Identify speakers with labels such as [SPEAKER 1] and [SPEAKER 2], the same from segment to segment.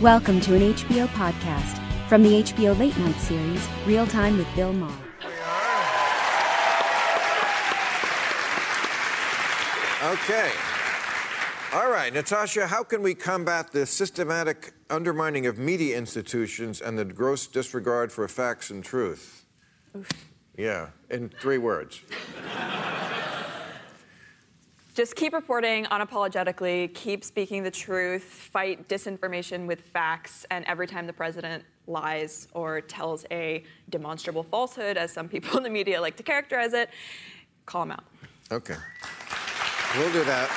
[SPEAKER 1] Welcome to an HBO podcast from the HBO Late Night series, Real Time with Bill Maher.
[SPEAKER 2] Okay. All right, Natasha, how can we combat the systematic undermining of media institutions and the gross disregard for facts and truth? Yeah, in three words.
[SPEAKER 3] Just keep reporting unapologetically, keep speaking the truth, fight disinformation with facts, and every time the president lies or tells a demonstrable falsehood, as some people in the media like to characterize it, call him out.
[SPEAKER 2] Okay. We'll do that.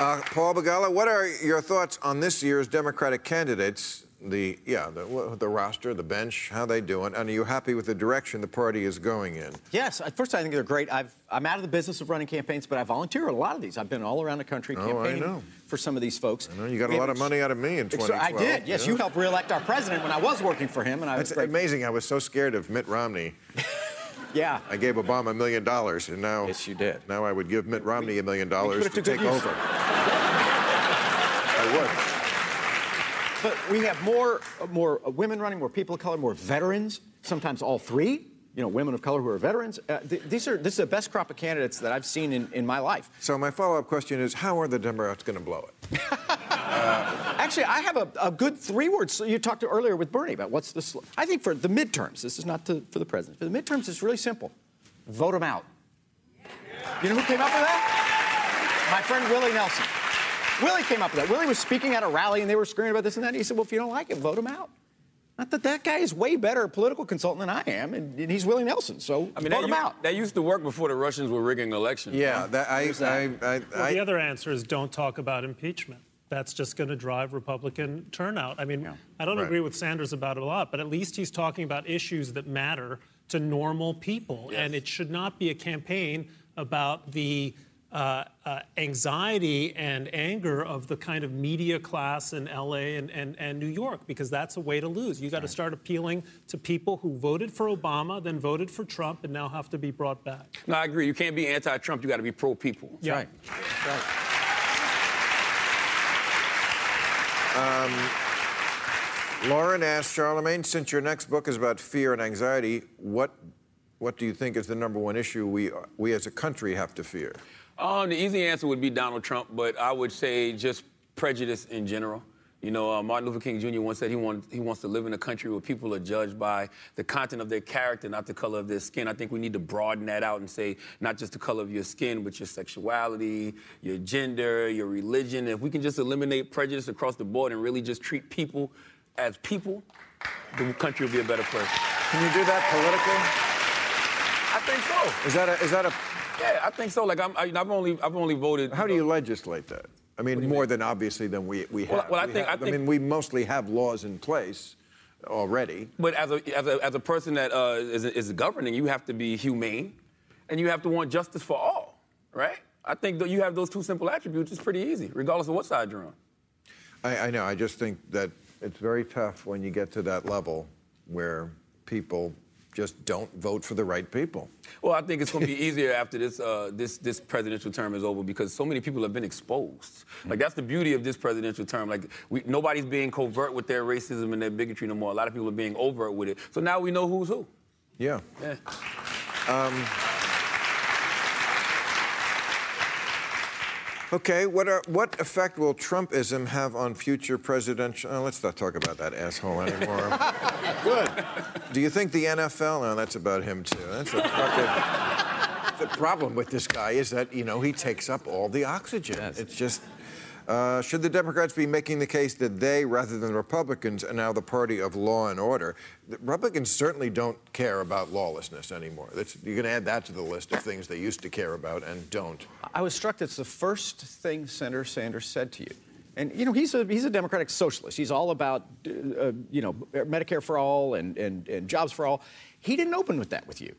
[SPEAKER 2] Uh, Paul Begala, what are your thoughts on this year's Democratic candidates? The yeah, the, the roster, the bench, how they doing? And are you happy with the direction the party is going in?
[SPEAKER 4] Yes, at first I think they're great. I've, I'm out of the business of running campaigns, but I volunteer a lot of these. I've been all around the country
[SPEAKER 2] Oh,
[SPEAKER 4] campaigning
[SPEAKER 2] know.
[SPEAKER 4] for some of these folks.
[SPEAKER 2] I know you got
[SPEAKER 4] We
[SPEAKER 2] a lot of money out of me in
[SPEAKER 4] Ex-
[SPEAKER 2] 2012.
[SPEAKER 4] I did. Yes,
[SPEAKER 2] yeah.
[SPEAKER 4] you helped reelect our president when I was working for him, and I was
[SPEAKER 2] It's amazing. I was so scared of Mitt Romney.
[SPEAKER 4] Yeah.
[SPEAKER 2] I gave Obama a million dollars, and now
[SPEAKER 4] Yes, you did.
[SPEAKER 2] Now I would give Mitt Romney a million dollars to take over. I would.
[SPEAKER 4] We have more, uh, more uh, women running, more people of color, more veterans. Sometimes all three. You know, women of color who are veterans. Uh, th- these are this is the best crop of candidates that I've seen in, in my life.
[SPEAKER 2] So my follow-up question is, how are the Democrats going to blow it?
[SPEAKER 4] Uh, actually, I have a, a good three words. You talked to earlier with Bernie about what's the. I think for the midterms, this is not to, for the president. For the midterms, it's really simple. Vote them out. You know who came up with that? My friend Willie Nelson. Willie came up with that. Willie was speaking at a rally and they were screaming about this and that. And he said, "Well, if you don't like it, vote him out." Not that that guy is way better a political consultant than I am, and, and he's Willie Nelson. So
[SPEAKER 5] I mean,
[SPEAKER 4] vote him
[SPEAKER 5] u-
[SPEAKER 4] out.
[SPEAKER 5] that used to work before the Russians were rigging elections.
[SPEAKER 2] Yeah, that, I,
[SPEAKER 4] that?
[SPEAKER 2] I, I,
[SPEAKER 6] Well,
[SPEAKER 2] I,
[SPEAKER 6] the other answer is don't talk about impeachment. That's just going to drive Republican turnout. I mean, I don't
[SPEAKER 2] Right.
[SPEAKER 6] agree with Sanders about it a lot, but at least he's talking about issues that matter to normal people. And it should not be a campaign about the uh, uh, anxiety and anger of the kind of media class in LA and, and, and New York, because that's a way to lose. You got to start appealing to people who voted for Obama, then voted for Trump, and now have to be brought back.
[SPEAKER 5] No, I agree. You can't be anti-Trump. You got to be pro-people.
[SPEAKER 6] Yeah.
[SPEAKER 4] Right. Right.
[SPEAKER 2] Lauren asked Charlamagne, since your next book is about fear and anxiety, what, what do you think is the number one issue we, we as a country have to fear?
[SPEAKER 5] Um, the easy answer would be Donald Trump, but I would say just prejudice in general. You know, uh, Martin Luther King Jr. once said he, want, he wants to live in a country where people are judged by the content of their character, not the color of their skin. I think we need to broaden that out and say not just the color of your skin, but your sexuality, your gender, your religion. If we can just eliminate prejudice across the board and really just treat people as people, the country will be a better place.
[SPEAKER 2] Can you do that politically?
[SPEAKER 5] I think so.
[SPEAKER 2] Is that a, is that a,
[SPEAKER 5] Yeah, I think so. Like I'm, I, I've only, I've only voted.
[SPEAKER 2] how do you legislate that? I mean, more than obviously than we, we have.
[SPEAKER 5] well, I
[SPEAKER 2] We
[SPEAKER 5] think-
[SPEAKER 2] have-
[SPEAKER 5] I think-
[SPEAKER 2] mean, we mostly have laws in place already.
[SPEAKER 5] But as a, as a, as a person that uh, is, is governing, you have to be humane, and you have to want justice for all, right? I think that you have those two simple attributes. It's pretty easy, regardless of what side you're on.
[SPEAKER 2] I, I know. I just think that it's very tough when you get to that level where people just don't vote for the right people.
[SPEAKER 5] Well, I think it's going to be easier after this, uh, this, this presidential term is over because so many people have been exposed. Like that's the beauty of this presidential term. Like we, nobody's being covert with their racism and their bigotry no more. A lot of people are being overt with it. So now we know who's who.
[SPEAKER 2] Yeah.
[SPEAKER 5] Yeah.
[SPEAKER 2] Okay. What are, what effect will Trumpism have on future presidential? Oh, let's not talk about that asshole anymore. Good. Do you think the NFL? No, that's about him too. That's a fucking. the problem with this guy is that you know he takes up all the oxygen. Yes. It's just. Uh, should the Democrats be making the case that they, rather than Republicans, are now the party of law and order? The Republicans certainly don't care about lawlessness anymore. That's, you can add that to the list of things they used to care about and don't.
[SPEAKER 4] I was struck that's the first thing Senator Sanders said to you. And you know he's a he's a democratic socialist. He's all about uh, you know Medicare for all and, and and jobs for all. He didn't open with that with you.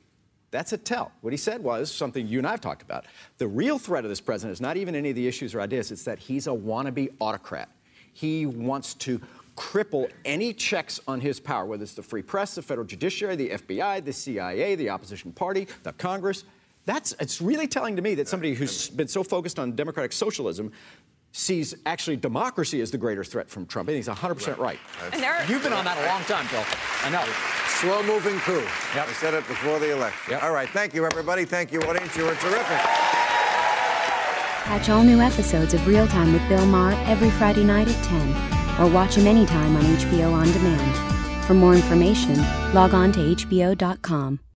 [SPEAKER 4] That's a tell. What he said was something you and I have talked about. The real threat of this president is not even any of the issues or ideas. It's that he's a wannabe autocrat. He wants to cripple any checks on his power, whether it's the free press, the federal judiciary, the FBI, the CIA, the opposition party, the Congress. That's it's really telling to me that somebody who's been so focused on democratic socialism sees actually democracy as the greater threat from Trump. I think he's 100% right.
[SPEAKER 3] And there are-
[SPEAKER 4] You've been on that a long time, Phil. I know.
[SPEAKER 2] Slow moving coup.
[SPEAKER 4] Yep.
[SPEAKER 2] I said it before the election.
[SPEAKER 4] Yep.
[SPEAKER 2] All right. Thank you, everybody. Thank you, audience. You were terrific.
[SPEAKER 1] Catch all new episodes of Real Time with Bill Maher every Friday night at 10, or watch him anytime on HBO On Demand. For more information, log on to HBO.com.